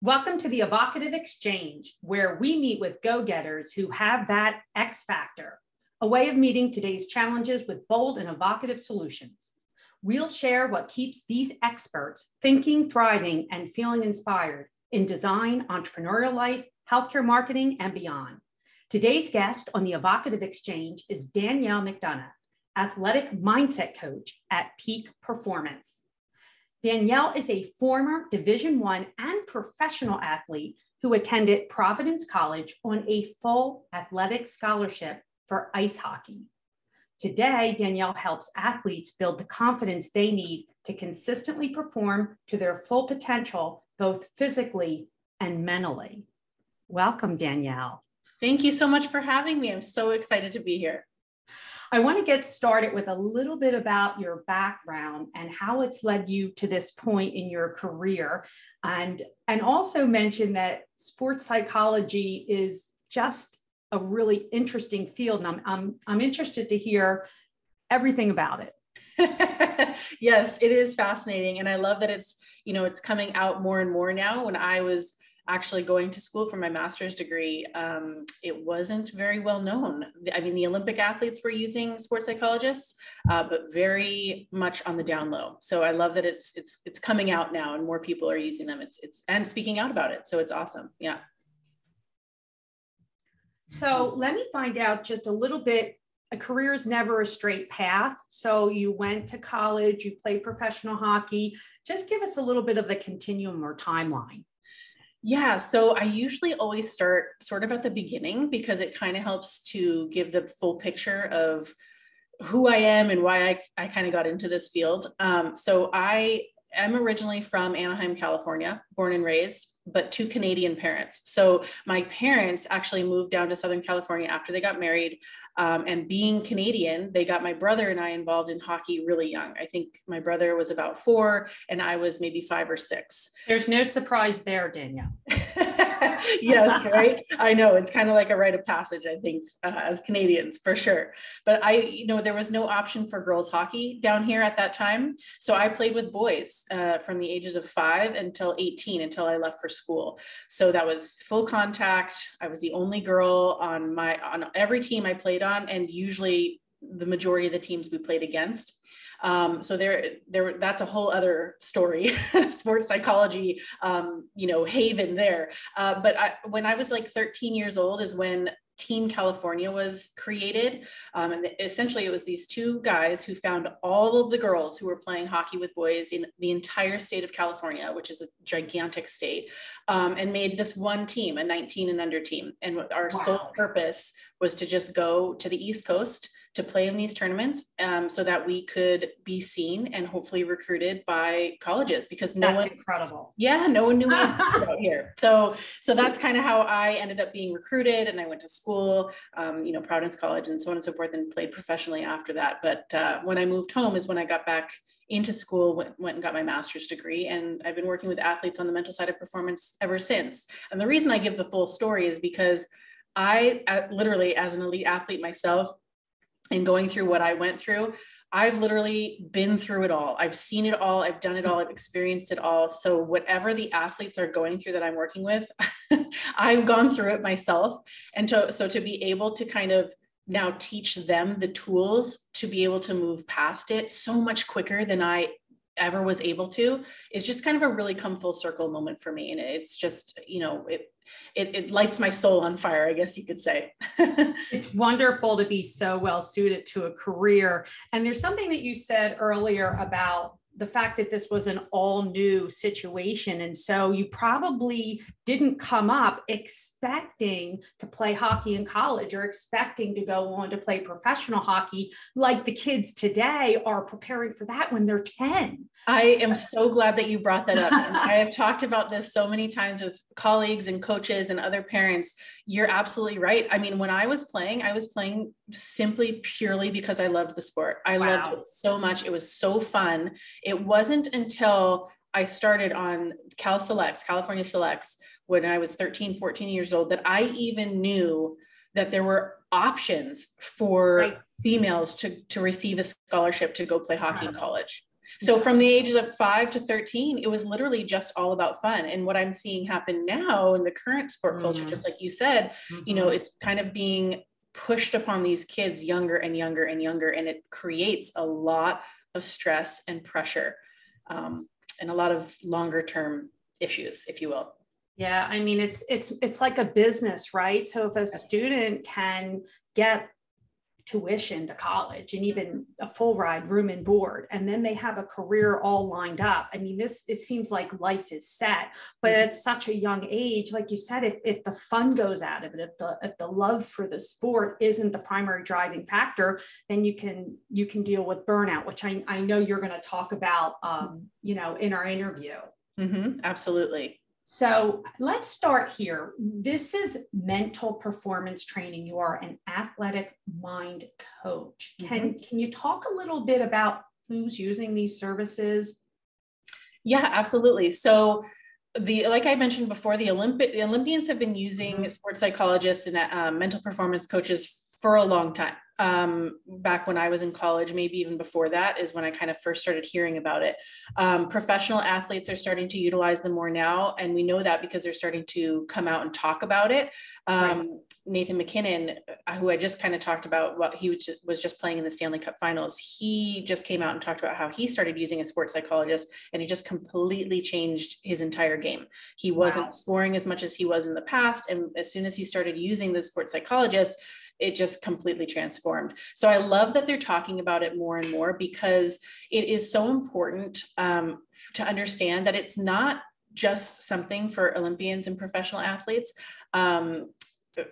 Welcome to the Evocative Exchange, where we meet with go getters who have that X factor, a way of meeting today's challenges with bold and evocative solutions. We'll share what keeps these experts thinking, thriving, and feeling inspired in design, entrepreneurial life, healthcare marketing, and beyond. Today's guest on the Evocative Exchange is Danielle McDonough, athletic mindset coach at Peak Performance. Danielle is a former Division One and professional athlete who attended Providence College on a full athletic scholarship for ice hockey. Today, Danielle helps athletes build the confidence they need to consistently perform to their full potential, both physically and mentally. Welcome, Danielle. Thank you so much for having me. I'm so excited to be here. I want to get started with a little bit about your background and how it's led you to this point in your career. And, and also mention that sports psychology is just a really interesting field. And I'm, I'm, I'm interested to hear everything about it. yes, it is fascinating. And I love that it's, you know, it's coming out more and more now. When I was actually going to school for my master's degree, um, it wasn't very well known. I mean, the Olympic athletes were using sports psychologists, uh, but very much on the down low. So I love that it's it's it's coming out now, and more people are using them. It's it's and speaking out about it. So it's awesome. Yeah. So let me find out just a little bit. A career is never a straight path. So you went to college, you played professional hockey. Just give us a little bit of the continuum or timeline. Yeah, so I usually always start sort of at the beginning because it kind of helps to give the full picture of who I am and why I, I kind of got into this field. Um, so I am originally from Anaheim, California, born and raised but two Canadian parents. So my parents actually moved down to Southern California after they got married. Um, and being Canadian, they got my brother and I involved in hockey really young. I think my brother was about four and I was maybe five or six. There's no surprise there, Danielle. yes, right. I know it's kind of like a rite of passage, I think, uh, as Canadians for sure. But I, you know, there was no option for girls hockey down here at that time. So I played with boys uh, from the ages of five until 18 until I left for school. So that was full contact. I was the only girl on my on every team I played on, and usually the majority of the teams we played against. Um, so there, there, that's a whole other story, sports psychology, um, you know, haven there. Uh, but I, when I was like 13 years old is when Team California was created. Um, and essentially, it was these two guys who found all of the girls who were playing hockey with boys in the entire state of California, which is a gigantic state, um, and made this one team, a 19 and under team. And our wow. sole purpose was to just go to the East Coast to play in these tournaments um, so that we could be seen and hopefully recruited by colleges because no that's one incredible. Yeah no one knew me out here. So so that's kind of how i ended up being recruited and i went to school um, you know providence college and so on and so forth and played professionally after that. But uh, when i moved home is when i got back into school went, went and got my master's degree and i've been working with athletes on the mental side of performance ever since. And the reason i give the full story is because I literally, as an elite athlete myself, and going through what I went through, I've literally been through it all. I've seen it all. I've done it all. I've experienced it all. So, whatever the athletes are going through that I'm working with, I've gone through it myself. And to, so, to be able to kind of now teach them the tools to be able to move past it so much quicker than I ever was able to is just kind of a really come full circle moment for me. And it's just, you know, it it, it lights my soul on fire, I guess you could say. it's wonderful to be so well suited to a career. And there's something that you said earlier about the fact that this was an all new situation. And so you probably didn't come up expecting to play hockey in college or expecting to go on to play professional hockey like the kids today are preparing for that when they're 10. I am so glad that you brought that up. I have talked about this so many times with colleagues and coaches and other parents. You're absolutely right. I mean, when I was playing, I was playing simply purely because I loved the sport. I wow. loved it so much. It was so fun. It wasn't until I started on Cal Selects, California Selects, when I was 13, 14 years old, that I even knew that there were options for Right. females to, to receive a scholarship to go play hockey in college. So from the ages of five to 13, it was literally just all about fun. And what I'm seeing happen now in the current sport culture, Mhm. just like you said, you know, Mhm. it's kind of being pushed upon these kids younger and younger and younger. And it creates a lot of stress and pressure um, and a lot of longer term issues, if you will. Yeah, I mean it's it's it's like a business, right? So if a student can get tuition to college and even a full ride room and board and then they have a career all lined up i mean this it seems like life is set but Mhm. at such a young age like you said if, if the fun goes out of it if the if the love for the sport isn't the primary driving factor then you can you can deal with burnout which i, I know you're going to talk about um, you know in our interview mm-hmm, absolutely. So let's start here. This is mental performance training. You are an athletic mind coach. Can can you talk a little bit about who's using these services? Yeah, absolutely. So the like I mentioned before, the Olympic the Olympians have been using Mhm. sports psychologists and uh, mental performance coaches for a long time. Um, back when I was in college, maybe even before that, is when I kind of first started hearing about it. Um, professional athletes are starting to utilize them more now, and we know that because they're starting to come out and talk about it. Um, Nathan MacKinnon, uh, who I just kind of talked about, what he was just, was just playing in the Stanley Cup Finals, he just came out and talked about how he started using a sports psychologist, and he just completely changed his entire game. He wasn't Wow. scoring as much as he was in the past, and as soon as he started using the sports psychologist, it just completely transformed. So I love that they're talking about it more and more because it is so important um, to understand that it's not just something for Olympians and professional athletes. Um,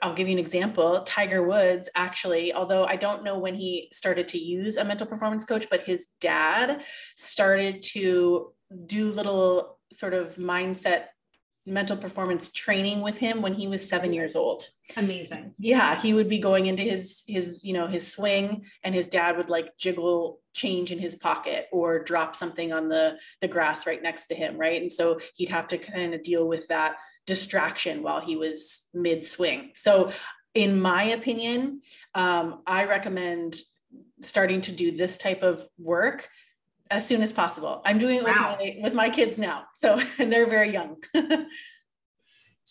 I'll give you an example. Tiger Woods, actually, although I don't know when he started to use a mental performance coach, but his dad started to do little sort of mindset mental performance training with him when he was seven years old. Amazing. yeah he would be going into his his you know his swing and his dad would like jiggle change in his pocket or drop something on the the grass right next to him right? And so he'd have to kind of deal with that distraction while he was mid swing so in my opinion um, i recommend starting to do this type of work as soon as possible i'm doing it with my with my kids now so and they're very young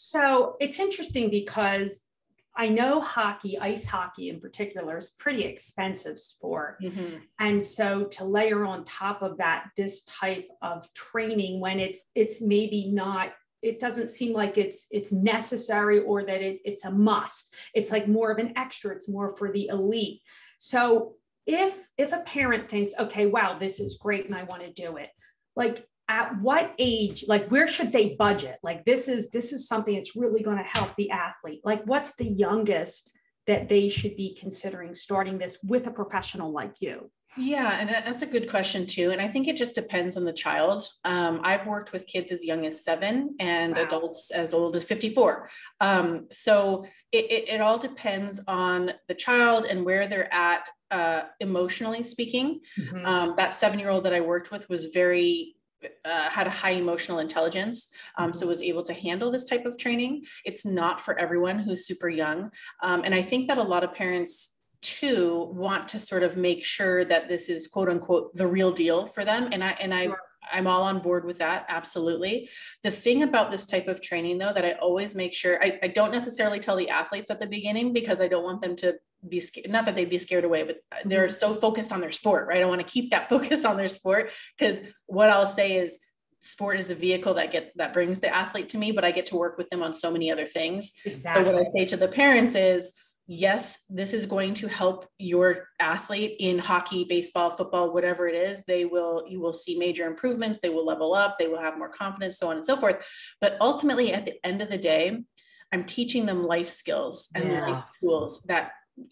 So it's interesting because I know hockey, ice hockey in particular, is a pretty expensive sport. Mhm. And so to layer on top of that this type of training when it's it's maybe not it doesn't seem like it's it's necessary or that it, it's a must. It's like more of an extra, it's more for the elite. So if if a parent thinks, okay, wow, this is great and I want to do it, like at what age like where should they budget? Like this is this is something that's really going to help the athlete. Like what's the youngest that they should be considering starting this with a professional like you Yeah, and that's a good question too. And I think it just depends on the child. Um, I've worked with kids as young as seven and Wow. adults as old as 54. Um, so it, it, it all depends on the child and where they're at uh, emotionally speaking. Um, that seven year old that I worked with was very uh, had a high emotional intelligence, um, so was able to handle this type of training. It's not for everyone who's super young, um, and I think that a lot of parents too want to sort of make sure that this is quote unquote the real deal for them, and I and I I'm all on board with that, absolutely. The thing about this type of training, though, that I always make sure I, I don't necessarily tell the athletes at the beginning because I don't want them to be scared, not that they'd be scared away, but uh, they're mm-hmm. so focused on their sport, right? I want to keep that focus on their sport because what I'll say is sport is the vehicle that get that brings the athlete to me, but I get to work with them on so many other things. exactly So what I say to the parents is, yes, this is going to help your athlete in hockey, baseball, football, whatever it is. They will, you will see major improvements. They will level up. They will have more confidence, so on and so forth. But ultimately, at the end of the day, I'm teaching them life skills and Yeah. life tools that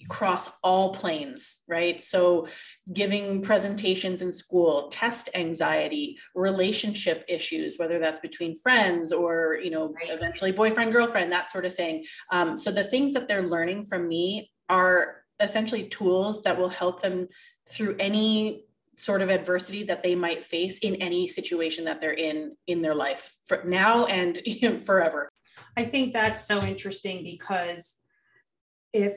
cross all planes, right? So giving presentations in school, test anxiety, relationship issues, whether that's between friends or, you know, Right. eventually boyfriend, girlfriend, that sort of thing. Um, so the things that they're learning from me are essentially tools that will help them through any sort of adversity that they might face in any situation that they're in in their life for now and forever. I think that's so interesting because if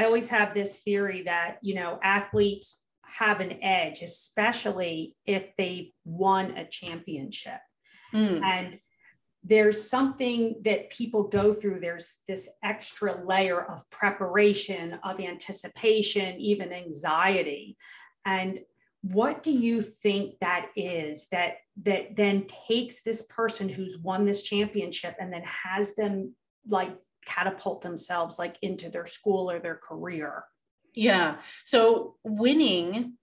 I always have this theory that, you know, athletes have an edge, especially if they won a championship. Mm. And there's something that people go through. There's this extra layer of preparation, of anticipation, even anxiety. And what do you think that is that that then takes this person who's won this championship and then has them like catapult themselves like into their school or their career. Yeah. So winning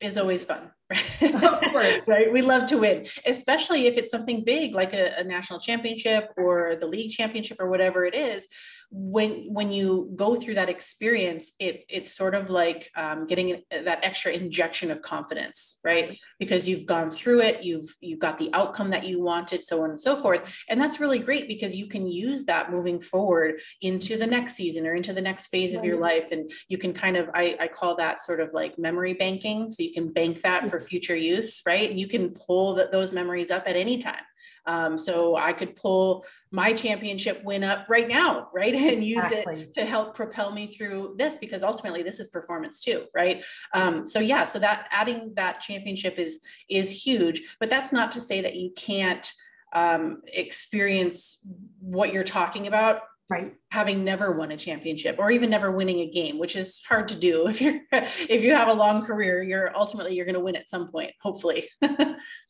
is always fun of course, right? We love to win, especially if it's something big like a, a, national championship or the league championship or whatever it is. When when you go through that experience, it it's sort of like um, getting that extra injection of confidence, right? Because you've gone through it, you've you've got the outcome that you wanted, so on and so forth, and that's really great because you can use that moving forward into the next season or into the next phase right. of your life, and you can kind of I, I call that sort of like memory banking, so you can bank that for for future use, right? And you can pull the, those memories up at any time. Um, so I could pull my championship win up right now, right? And use exactly. it to help propel me through this because ultimately this is performance too, right? Um, so yeah, so that adding that championship is is huge, but that's not to say that you can't um, experience what you're talking about right. having never won a championship or even never winning a game which is hard to do. If you're if you have a long career you're ultimately you're going to win at some point hopefully.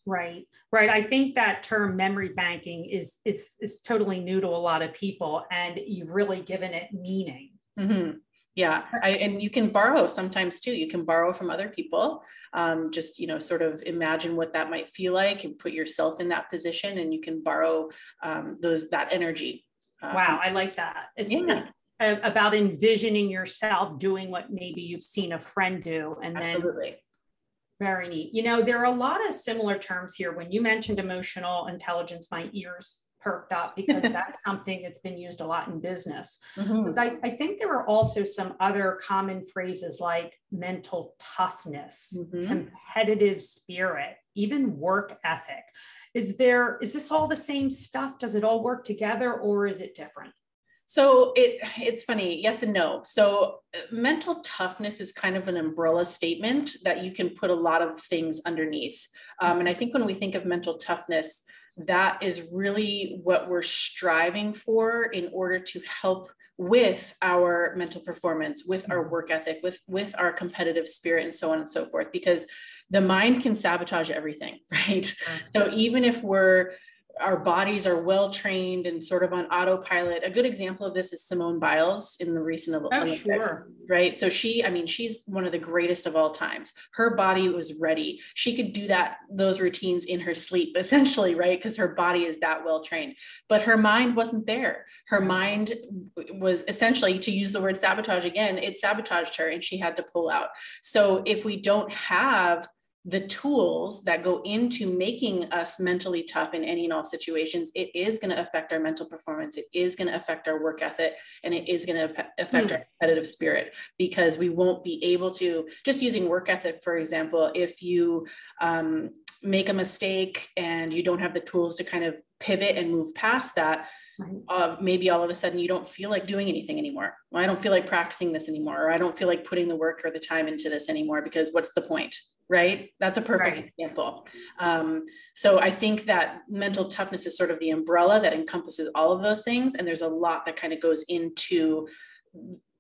Right. Right. I think that term memory banking is is is totally new to a lot of people and you've really given it meaning. Mm-hmm. yeah I, and you can borrow sometimes too. You can borrow from other people um, just you know sort of imagine what that might feel like and put yourself in that position and you can borrow um, those that energy wow, I like that. It's, yeah. it's about envisioning yourself doing what maybe you've seen a friend do, and Absolutely. then very neat. You know, there are a lot of similar terms here. When you mentioned emotional intelligence, my ears perked up because that's something that's been used a lot in business. Mm-hmm. But I, I, think there are also some other common phrases like mental toughness, mm-hmm. competitive spirit, even work ethic is there is this all the same stuff? Does it all work together or is it different? So it it's funny yes and no. So uh, mental toughness is kind of an umbrella statement that you can put a lot of things underneath. Um, and i think when we think of mental toughness that is really what we're striving for in order to help with our mental performance with our mm-hmm. work ethic with with our competitive spirit and so on and so forth. Because the mind can sabotage everything, right? Mm-hmm. So even if we're our bodies are well trained and sort of on autopilot. A good example of this is Simone Biles in the recent oh, Olympics, sure. right? So she, I mean, she's one of the greatest of all times. Her body was ready. She could do that those routines in her sleep, essentially, right? Because her body is that well trained. But her mind wasn't there. Her mm-hmm. mind was essentially, to use the word sabotage again, it sabotaged her, and she had to pull out. So if we don't have the tools that go into making us mentally tough in any and all situations, it is going to affect our mental performance. It is going to affect our work ethic and it is going to affect mm. our competitive spirit because we won't be able to, just using work ethic, for example, if you um, make a mistake and you don't have the tools to kind of pivot and move past that, uh, maybe all of a sudden you don't feel like doing anything anymore. Well, I don't feel like practicing this anymore, or I don't feel like putting the work or the time into this anymore because what's the point? Right? That's a perfect right. example. Um, so I think that mental toughness is sort of the umbrella that encompasses all of those things. And there's a lot that kind of goes into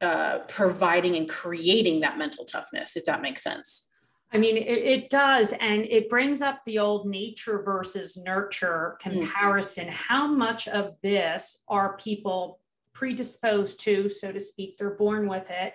uh, providing and creating that mental toughness, if that makes sense. I mean, it, it, does. And it brings up the old nature versus nurture mm-hmm. comparison. Mm-hmm. How much of this are people predisposed to, so to speak? They're born with it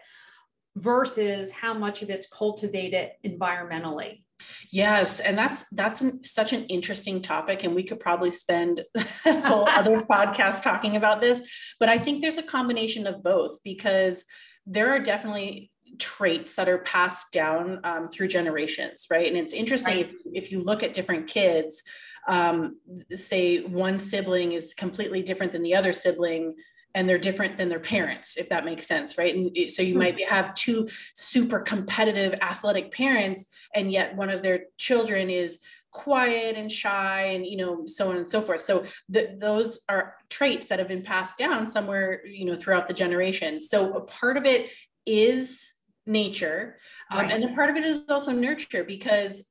versus how much of it's cultivated environmentally yes and that's that's an, such an interesting topic and we could probably spend a whole other podcast talking about this but i think there's a combination of both because there are definitely traits that are passed down um, through generations right and it's interesting right. if, if you look at different kids um, say one sibling is completely different than the other sibling and they're different than their parents if that makes sense right? And so you might have two super competitive athletic parents and yet one of their children is quiet and shy and you know so on and so forth. So those are traits that have been passed down somewhere you know throughout the generations so a part of it is nature um, right. and a part of it is also nurture because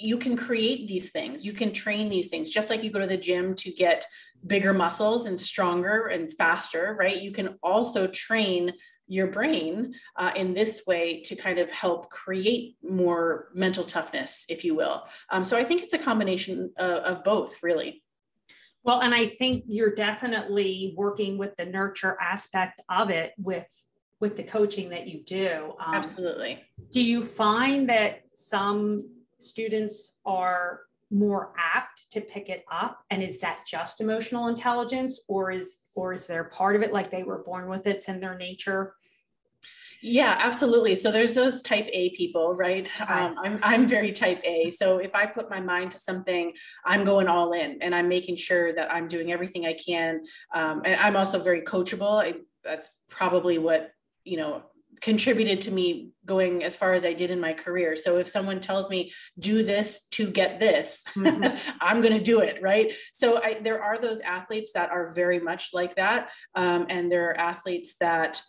you can create these things. You can train these things. Just like you go to the gym to get bigger muscles and stronger and faster right? You can also train your brain uh, in this way to kind of help create more mental toughness if you will. Um, so i think it's a combination of, of both really. Well and i think you're definitely working with the nurture aspect of it with with the coaching that you do. Um, Absolutely. Do you find that some students are more apt to pick it up and is that just emotional intelligence or is or is there part of it like they were born with it it's in their nature yeah, absolutely. So there's those type A people, right? Um, I'm, I'm very type A. So if I put my mind to something, I'm going all in and I'm making sure that I'm doing everything I can. Um, and I'm also very coachable. I, that's probably what you know contributed to me going as far as I did in my career. So if someone tells me do this to get this, mm-hmm. I'm going to do it, right? So I, there are those athletes that are very much like that, um, and there are athletes that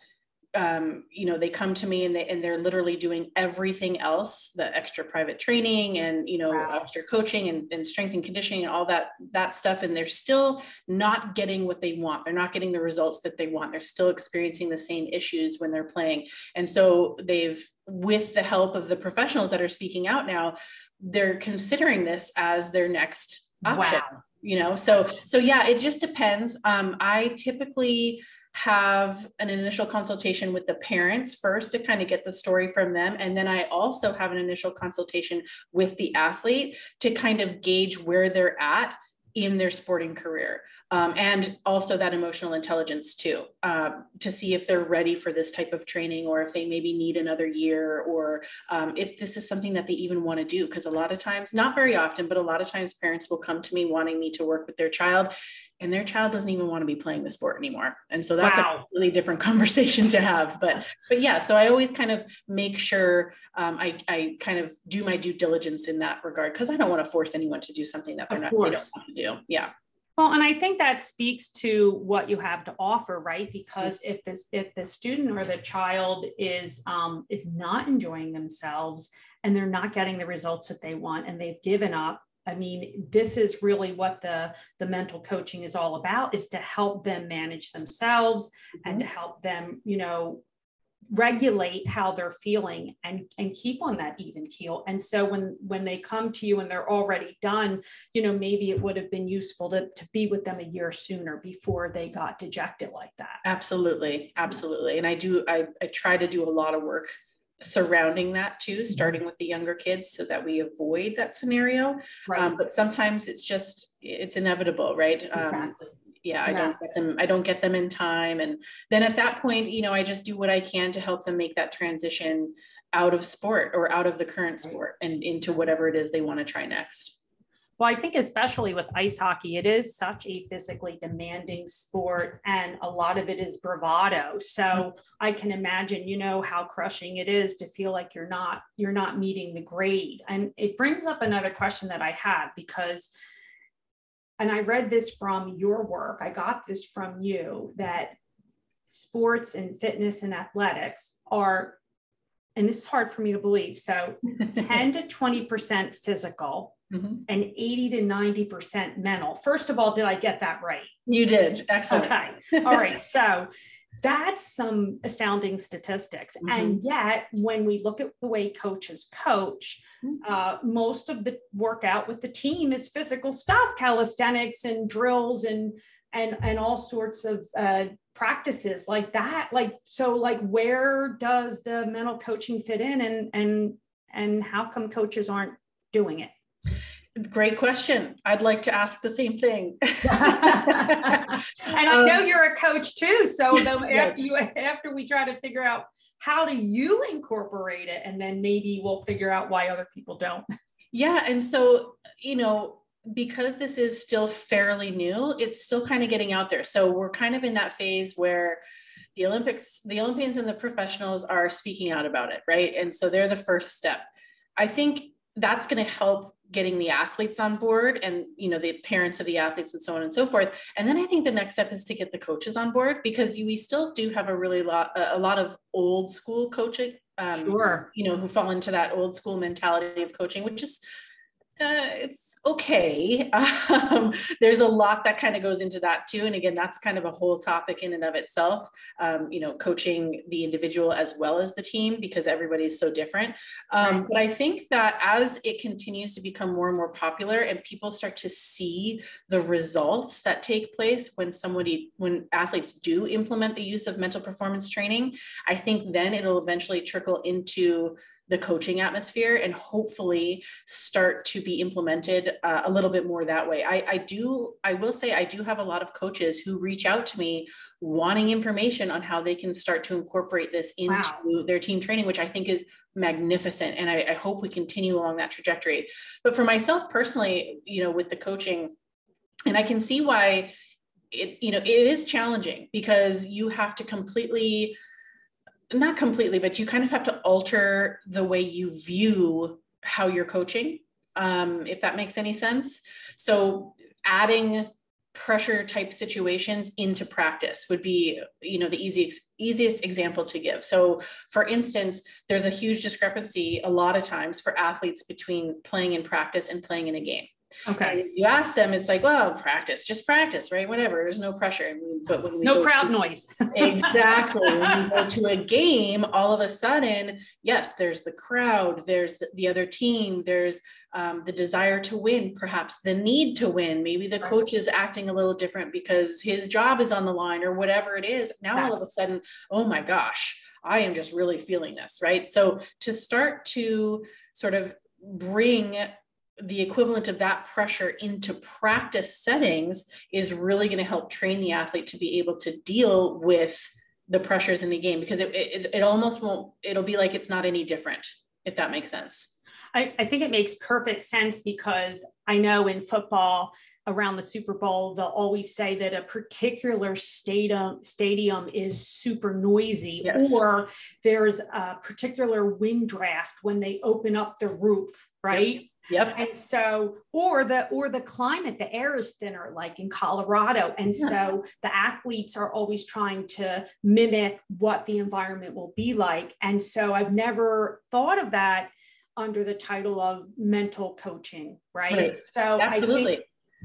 um, you know, they come to me and they and they're literally doing everything else, the extra private training and you know, wow. extra coaching and, and strength and conditioning and all that that stuff, and they're still not getting what they want. They're not getting the results that they want. They're still experiencing the same issues when they're playing. And so they've, with the help of the professionals that are speaking out now, they're considering this as their next option. Wow. You know, so so yeah, it just depends. Um, I typically have an initial consultation with the parents first to kind of get the story from them. And then I also have an initial consultation with the athlete to kind of gauge where they're at in their sporting career um, and also that emotional intelligence too um, to see if they're ready for this type of training or if they maybe need another year or um, if this is something that they even want to do because a lot of times not very often but a lot of times parents will come to me wanting me to work with their child and their child doesn't even want to be playing the sport anymore and so that's wow. a really different conversation to have but but yeah so i always kind of make sure um, I, I kind of do my due diligence in that regard because i don't want to force anyone to do something that they're of not they don't want to do yeah well, and I think that speaks to what you have to offer, right? Because if this if the student or the child is um, is not enjoying themselves and they're not getting the results that they want and they've given up, I mean, this is really what the, the mental coaching is all about is to help them manage themselves mm-hmm. and to help them, you know, regulate how they're feeling and and keep on that even keel. And so when when they come to you and they're already done you know maybe it would have been useful to, to be with them a year sooner before they got dejected like that. Absolutely. Absolutely. And i do i, I try to do a lot of work surrounding that too, mm-hmm. starting with the younger kids so that we avoid that scenario. Right. Um, but sometimes it's just, it's inevitable, right? Um, exactly. Um, yeah, I don't get them, I don't get them in time. And then at that point, you know, I just do what I can to help them make that transition out of sport or out of the current sport and into whatever it is they want to try next. Well, I think especially with ice hockey, it is such a physically demanding sport, and a lot of it is bravado. So mm-hmm. I can imagine, you know, how crushing it is to feel like you're not you're not meeting the grade. And it brings up another question that I had because, and I read this from your work. I got this from you that sports and fitness and athletics are and this is hard for me to believe. So 10 to 20% physical, mm-hmm. and 80 to 90% mental. First of all, did I get that right? You did. Excellent. Okay. All right. So that's some astounding statistics. Mm-hmm. And yet, when we look at the way coaches coach, mm-hmm. uh, most of the workout with the team is physical stuff, calisthenics and drills and and and all sorts of uh, practices like that. Like so, like where does the mental coaching fit in, and and and how come coaches aren't doing it? Great question. I'd like to ask the same thing. and I know um, you're a coach too. So yes. after you after we try to figure out how do you incorporate it, and then maybe we'll figure out why other people don't. Yeah. And so, you know, because this is still fairly new, it's still kind of getting out there. So we're kind of in that phase where the Olympics, the Olympians and the professionals are speaking out about it, right? And so they're the first step. I think that's going to help getting the athletes on board and you know the parents of the athletes and so on and so forth. And then i think the next step is to get the coaches on board because we still do have a really lot a lot of old school coaching um, sure. you know who fall into that old school mentality of coaching which is uh, it's okay. Um, there's a lot that kind of goes into that too. And again, that's kind of a whole topic in and of itself, um, you know, coaching the individual as well as the team because everybody's so different. Um. But I think that as it continues to become more and more popular and people start to see the results that take place when somebody, when athletes do implement the use of mental performance training, I think then it'll eventually trickle into the coaching atmosphere and hopefully start to be implemented uh, a little bit more that way. I, I do, I will say, I do have a lot of coaches who reach out to me wanting information on how they can start to incorporate this into wow. their team training, which I think is magnificent. And I, I hope we continue along that trajectory. But for myself personally, you know, with the coaching, and I can see why it, you know, it is challenging because you have to completely not completely, but you kind of have to alter the way you view how you're coaching, um, if that makes any sense. So adding pressure type situations into practice would be you know the easiest easiest example to give so for instance there's a huge discrepancy a lot of times for athletes between playing in practice and playing in a game Okay. And you ask them, it's like, well, practice, just practice, right? Whatever. There's no pressure. But when we no crowd to, noise. exactly. when you go to a game, all of a sudden, yes, there's the crowd, there's the, the other team, there's um, the desire to win, perhaps the need to win. Maybe the coach is acting a little different because his job is on the line or whatever it is. Now all of a sudden, oh my gosh, I am just really feeling this, right? So to start to sort of bring the equivalent of that pressure into practice settings is really going to help train the athlete to be able to deal with the pressures in the game because it, it, it almost won't it'll be like it's not any different if that makes sense. I, I think it makes perfect sense because i know in football around the super bowl they'll always say that a particular stadium stadium is super noisy yes. or there's a particular wind draft when they open up the roof right? Yep Yep. And so, or the or the climate, the air is thinner, like in Colorado. And so the athletes are always trying to mimic what the environment will be like. And so I've never thought of that under the title of mental coaching, right? right. So absolutely.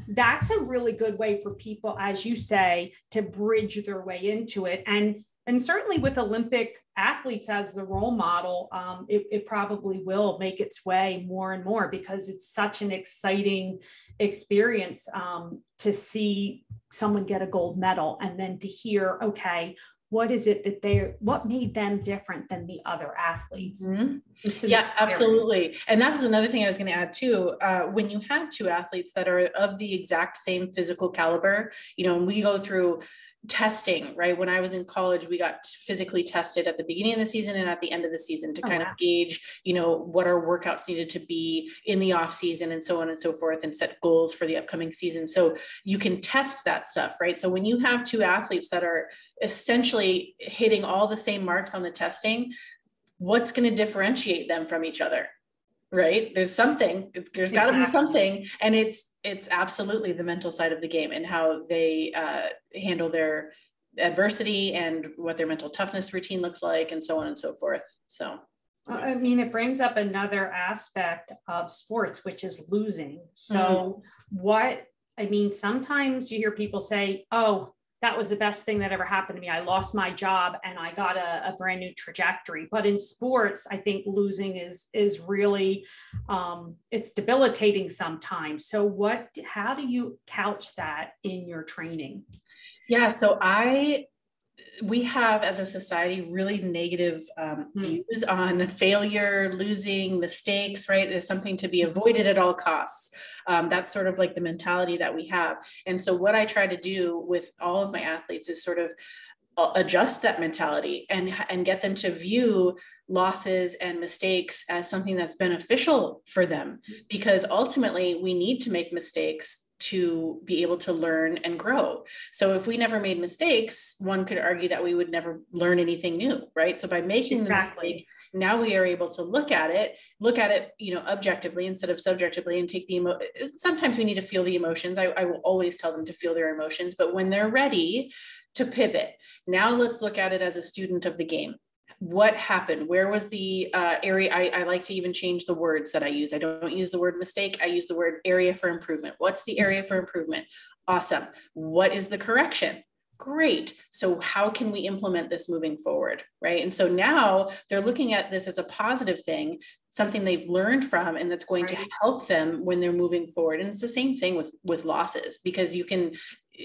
that's a really good way for people, as you say, to bridge their way into it. And and certainly with Olympic athletes as the role model, um, it, it, probably will make its way more and more because it's such an exciting experience um, to see someone get a gold medal and then to hear, okay, what is it that they're what made them different than the other athletes mm-hmm. yeah absolutely and that's another thing i was going to add too uh, when you have two athletes that are of the exact same physical caliber you know and we go through testing, right? When I was in college, we got physically tested at the beginning of the season and at the end of the season to oh, kind wow. of gauge, you know, what our workouts needed to be in the off season and so on and so forth and set goals for the upcoming season. So you can test that stuff, right? So when you have two athletes that are essentially hitting all the same marks on the testing, what's going to differentiate them from each other? right there's something it's, there's got to be something and it's it's absolutely the mental side of the game and how they uh, handle their adversity and what their mental toughness routine looks like and so on and so forth so I mean, it brings up another aspect of sports, which is losing. So, mm-hmm. what I mean, sometimes you hear people say, oh, that was the best thing that ever happened to me. I lost my job and I got a, a brand new trajectory. But in sports, I think losing is is really um, it's debilitating sometimes. So what? How do you couch that in your training? Yeah. So I we have as a society really negative um, mm. views on failure losing mistakes right? Is something to be avoided at all costs. Um, that's sort of like the mentality that we have. And so what i try to do with all of my athletes is sort of uh, adjust that mentality and and get them to view losses and mistakes as something that's beneficial for them. Hmm. because ultimately we need to make mistakes to be able to learn and grow. So if we never made mistakes, one could argue that we would never learn anything new, right? So by making exactly. the mistake, now we are able to look at it look at it you know objectively instead of subjectively and take the emo sometimes we need to feel the emotions I, I will always tell them to feel their emotions but when they're ready to pivot now let's look at it as a student of the game what happened? Where was the uh, area I, I, like to even change the words that i use. I don't use the word mistake i use the word area for improvement. What's the area for improvement? Awesome. What is the correction? Great. So how can we implement this moving forward right? And so now they're looking at this as a positive thing something they've learned from and that's going right. to help them when they're moving forward. And it's the same thing with with losses because you can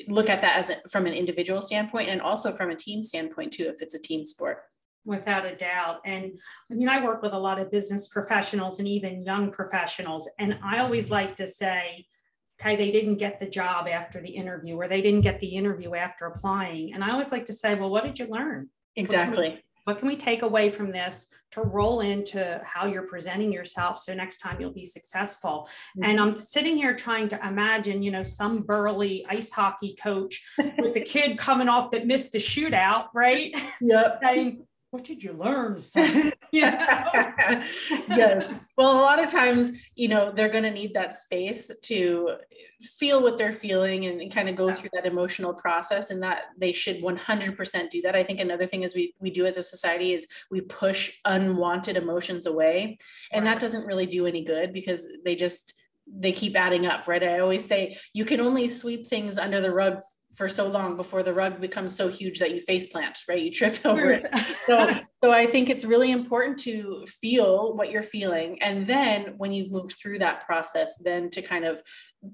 look at that as a, from an individual standpoint and also from a team standpoint too if it's a team sport without a doubt. And I mean, I work with a lot of business professionals and even young professionals. And I always like to say, okay, they didn't get the job after the interview or they didn't get the interview after applying. And I always like to say, well, what did you learn? Exactly. What can we, take away from this to roll into how you're presenting yourself so next time you'll be successful? Mm-hmm. And I'm sitting here trying to imagine, you know, some burly ice hockey coach with the kid coming off that missed the shootout, right? Yep. Saying, what did you learn? yeah. yes. Well, a lot of times, you know, they're going to need that space to feel what they're feeling and, kind of go yeah. through that emotional process and that they should 100% do that. I think another thing is we, we do as a society is we push unwanted emotions away and that doesn't really do any good because they just, they keep adding up, right? I always say you can only sweep things under the rug for so long before the rug becomes so huge that you face plant, right? You trip over it. So, so I think it's really important to feel what you're feeling. And then when you've moved through that process, then to kind of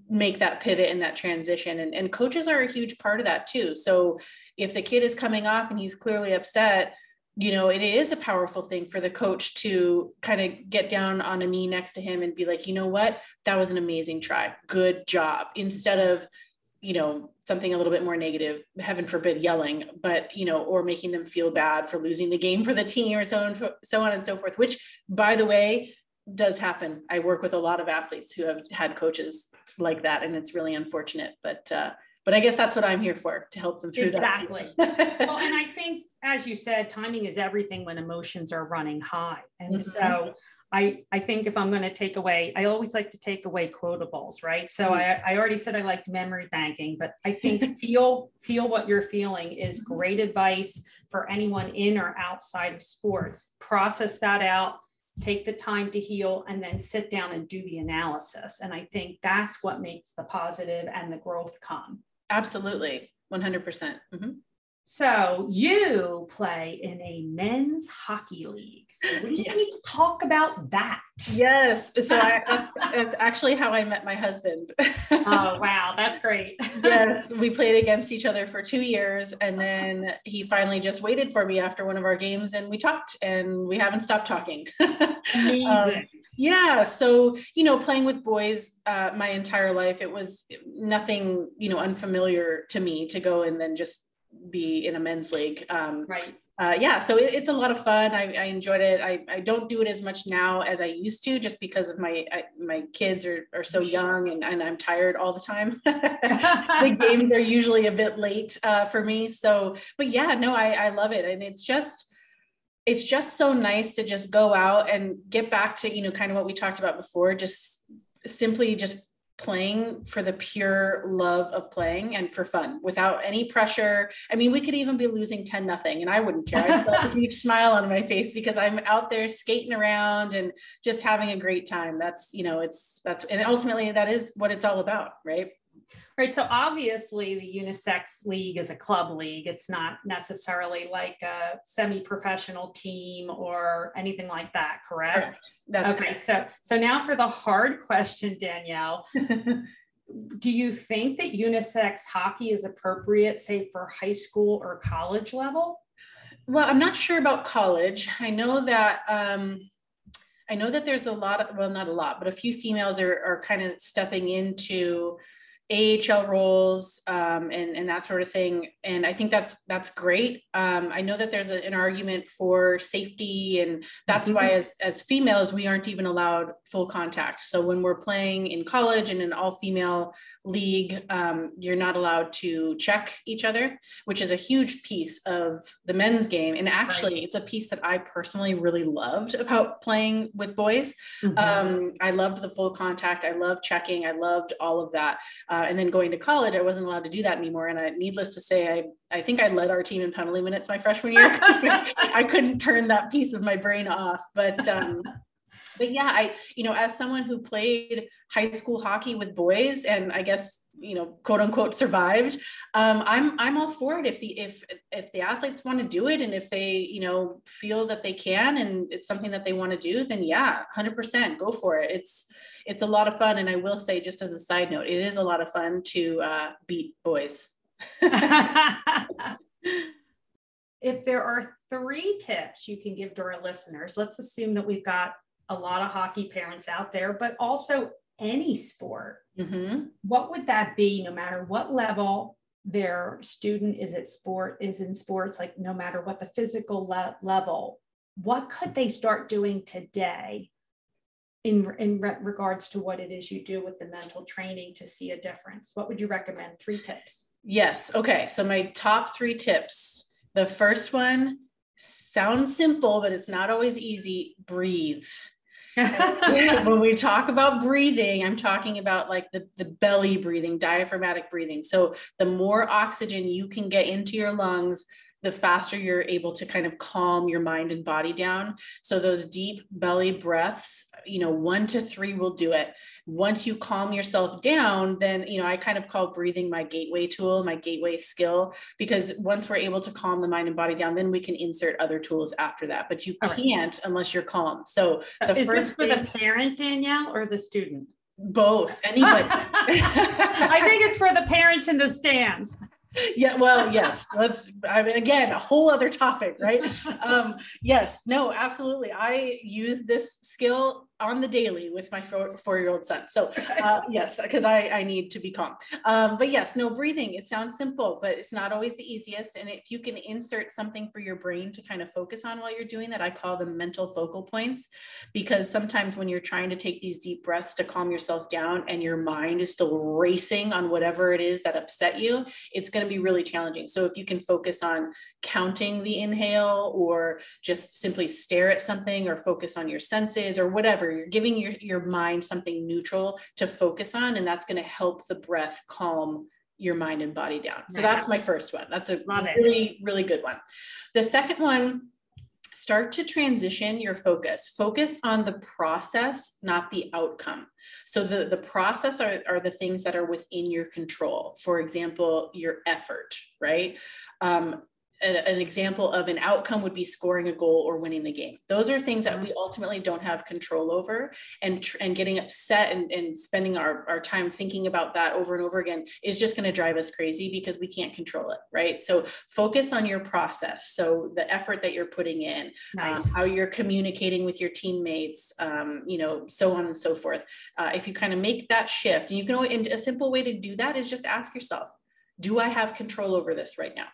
make that pivot and that transition. And, and coaches are a huge part of that too. So if the kid is coming off and he's clearly upset, you know, it is a powerful thing for the coach to kind of get down on a knee next to him and be like, you know what, that was an amazing try. Good job. Instead of, you know, something a little bit more negative, heaven forbid yelling, but, you know, or making them feel bad for losing the game for the team or so on, so on and so forth, which by the way, does happen. I work with a lot of athletes who have had coaches like that, and it's really unfortunate. But uh, but I guess that's what I'm here for to help them through exactly. that. Exactly. well, and I think, as you said, timing is everything when emotions are running high, and mm-hmm. so. I, I think if I'm going to take away, I always like to take away quotables, right? So mm-hmm. I, I already said I liked memory banking, but I think feel feel what you're feeling is mm-hmm. great advice for anyone in or outside of sports. Process that out, take the time to heal and then sit down and do the analysis and i think that's what makes the positive and the growth come absolutely 100% mm-hmm. So you play in a men's hockey league. So we yes. need to talk about that. Yes. So I, that's, that's actually how I met my husband. oh, wow. That's great. yes. We played against each other for two years. And then he finally just waited for me after one of our games and we talked and we haven't stopped talking. Amazing. Um, yeah so you know playing with boys uh, my entire life it was nothing you know unfamiliar to me to go and then just be in a men's league. Um, right. Uh, yeah, so it, it's a lot of fun. I, I enjoyed it. I, I don't do it as much now as I used to, just because of my I, my kids are, are so young and, and I'm tired all the time. the games are usually a bit late uh, for me. So, but yeah, no, I, I love it, and it's just it's just so nice to just go out and get back to you know kind of what we talked about before, just simply just playing for the pure love of playing and for fun without any pressure. I mean, we could even be losing 10 nothing and I wouldn't care. I'd a huge smile on my face because I'm out there skating around and just having a great time. That's, you know, it's that's and ultimately that is what it's all about, right? Right. So obviously, the unisex league is a club league. It's not necessarily like a semi-professional team or anything like that. Correct. correct. That's okay. Correct. So, so now for the hard question, Danielle. do you think that unisex hockey is appropriate, say, for high school or college level? Well, I'm not sure about college. I know that. Um, I know that there's a lot of, well, not a lot, but a few females are, are kind of stepping into AHL roles um, and and that sort of thing. And I think that's that's great. Um, I know that there's a, an argument for safety, and that's mm-hmm. why as as females we aren't even allowed full contact. So when we're playing in college and an all female league, um, you're not allowed to check each other, which is a huge piece of the men's game. And actually, right. it's a piece that I personally really loved about playing with boys. Mm-hmm. Um, I loved the full contact. I loved checking. I loved all of that. Uh, and then going to college, I wasn't allowed to do that anymore. And I, needless to say, I I think I led our team in penalty minutes my freshman year. I couldn't turn that piece of my brain off, but. Um, but yeah, I, you know, as someone who played high school hockey with boys and I guess, you know, quote unquote survived, um, I'm, I'm all for it. If the, if, if the athletes want to do it and if they, you know, feel that they can and it's something that they want to do, then yeah, hundred percent go for it. It's, it's a lot of fun. And I will say just as a side note, it is a lot of fun to uh, beat boys. if there are three tips you can give to our listeners, let's assume that we've got a lot of hockey parents out there, but also any sport. Mm-hmm. What would that be, no matter what level their student is at sport, is in sports, like no matter what the physical le- level, what could they start doing today in, in re- regards to what it is you do with the mental training to see a difference? What would you recommend? Three tips. Yes. Okay. So, my top three tips. The first one sounds simple, but it's not always easy. Breathe when we talk about breathing, I'm talking about like the, the belly breathing, diaphragmatic breathing. So the more oxygen you can get into your lungs, the faster you're able to kind of calm your mind and body down. So those deep belly breaths, you know, one to three will do it. Once you calm yourself down, then, you know, I kind of call breathing my gateway tool, my gateway skill, because once we're able to calm the mind and body down, then we can insert other tools after that. But you can't unless you're calm. So the is this for thing, the parent, Danielle, or the student? Both. Anybody. I think it's for the parents in the stands yeah well yes let's i mean again a whole other topic right? Um yes no absolutely i use this skill on the daily with my four, year old son. So uh, yes, because I, I need to be calm. Um, but yes, no breathing. It sounds simple, but it's not always the easiest. And if you can insert something for your brain to kind of focus on while you're doing that, I call them mental focal points. Because sometimes when you're trying to take these deep breaths to calm yourself down and your mind is still racing on whatever it is that upset you, it's going to be really challenging. So if you can focus on counting the inhale or just simply stare at something or focus on your senses or whatever, you're giving your, your mind something neutral to focus on, and that's going to help the breath calm your mind and body down. So nice. that's my first one. That's a Love really, it. really good one. The second one, start to transition your focus. Focus on the process, not the outcome. So the, the process are, are the things that are within your control. For example, your effort, right? Um, an example of an outcome would be scoring a goal or winning the game. Those are things that we ultimately don't have control over. And, and getting upset and, and spending our, our time thinking about that over and over again is just going to drive us crazy because we can't control it. Right. So focus on your process. So the effort that you're putting in, um, nice. um, how you're communicating with your teammates, um, you know, so on and so forth. Uh, if you kind of make that shift, and you can, and a simple way to do that is just ask yourself, do I have control over this right now?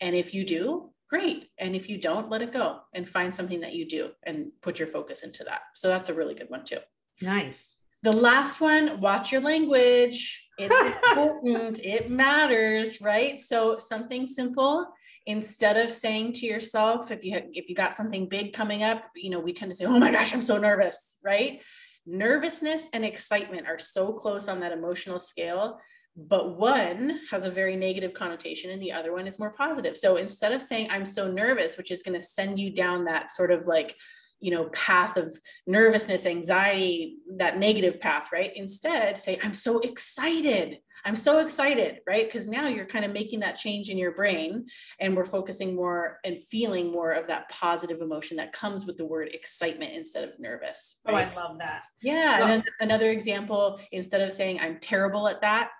And if you do, great. And if you don't, let it go and find something that you do and put your focus into that. So that's a really good one too. Nice. The last one, watch your language. It's important. It matters, right? So something simple instead of saying to yourself if you if you got something big coming up, you know, we tend to say, "Oh my gosh, I'm so nervous," right? Nervousness and excitement are so close on that emotional scale but one has a very negative connotation and the other one is more positive. So instead of saying, I'm so nervous, which is going to send you down that sort of like, you know, path of nervousness, anxiety, that negative path, right? Instead, say, I'm so excited. I'm so excited, right? Because now you're kind of making that change in your brain and we're focusing more and feeling more of that positive emotion that comes with the word excitement instead of nervous. Right? Oh, I love that. Yeah. And another example, instead of saying, I'm terrible at that,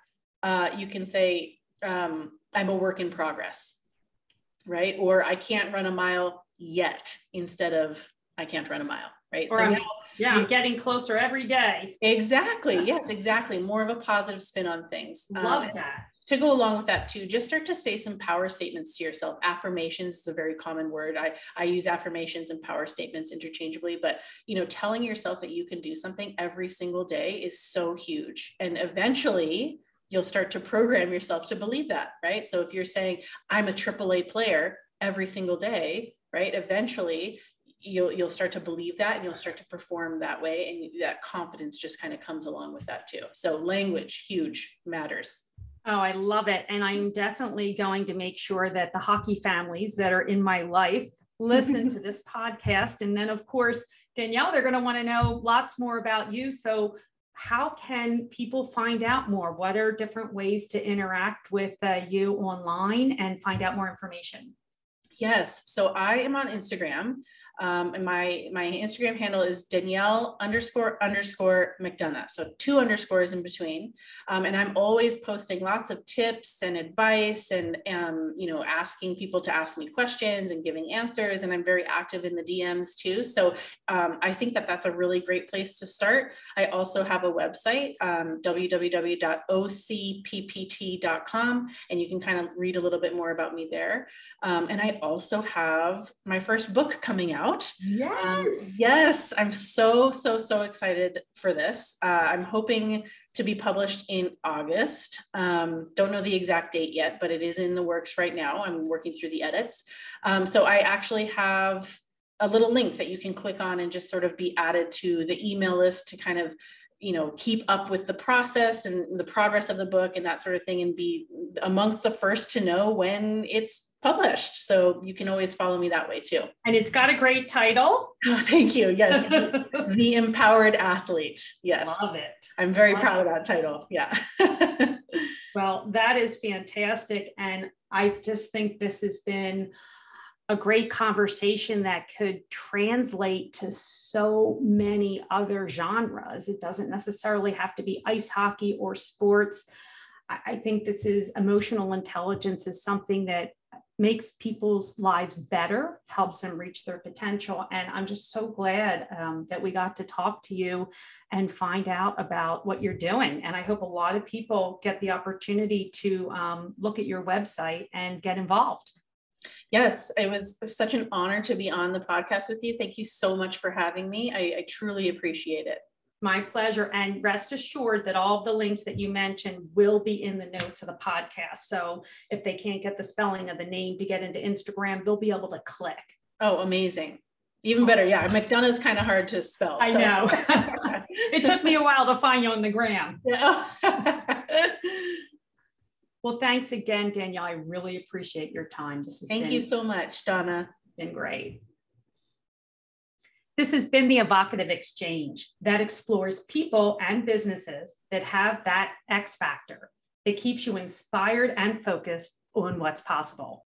uh, you can say, um, I'm a work in progress, right? Or I can't run a mile yet instead of I can't run a mile, right? Or so I'm, now, yeah, I'm getting closer every day. Exactly. Yes, exactly. More of a positive spin on things. Love um, that to go along with that too just start to say some power statements to yourself affirmations is a very common word i i use affirmations and power statements interchangeably but you know telling yourself that you can do something every single day is so huge and eventually you'll start to program yourself to believe that right so if you're saying i'm a AAA player every single day right eventually you'll you'll start to believe that and you'll start to perform that way and that confidence just kind of comes along with that too so language huge matters Oh, I love it. And I'm definitely going to make sure that the hockey families that are in my life listen to this podcast. And then, of course, Danielle, they're going to want to know lots more about you. So, how can people find out more? What are different ways to interact with uh, you online and find out more information? Yes. So, I am on Instagram. Um, and my my Instagram handle is Danielle underscore underscore McDonough. So two underscores in between. Um, and I'm always posting lots of tips and advice and um, you know asking people to ask me questions and giving answers. And I'm very active in the DMs too. So um, I think that that's a really great place to start. I also have a website um, www.ocppt.com, and you can kind of read a little bit more about me there. Um, and I also have my first book coming out out. Um, yes. Um, yes. I'm so, so, so excited for this. Uh, I'm hoping to be published in August. Um, don't know the exact date yet, but it is in the works right now. I'm working through the edits. Um, so I actually have a little link that you can click on and just sort of be added to the email list to kind of you know keep up with the process and the progress of the book and that sort of thing and be amongst the first to know when it's published. So you can always follow me that way too. And it's got a great title. Oh, thank you. Yes. The, empowered athlete. Yes. Love it. I'm very love proud it. of that title. Yeah. Well that is fantastic. And i just think this has been a great conversation that could translate to so many other genres. It doesn't necessarily have to be ice hockey or sports. I think this is emotional intelligence is something that makes people's lives better, helps them reach their potential. And I'm just so glad um, that we got to talk to you and find out about what you're doing. And I hope a lot of people get the opportunity to um, look at your website and get involved. Yes, it was such an honor to be on the podcast with you. Thank you so much for having me. I, I truly appreciate it. My pleasure. And rest assured that all of the links that you mentioned will be in the notes of the podcast. So if they can't get the spelling of the name to get into Instagram, they'll be able to click. Oh, amazing. Even better. Yeah. McDonough is kind of hard to spell. I so. know. it took me a while to find you on the gram. Yeah. Well, thanks again, Danielle. I really appreciate your time. This has Thank been, you so much, Donna. It's been great. This has been the Evocative Exchange that explores people and businesses that have that X factor that keeps you inspired and focused on what's possible.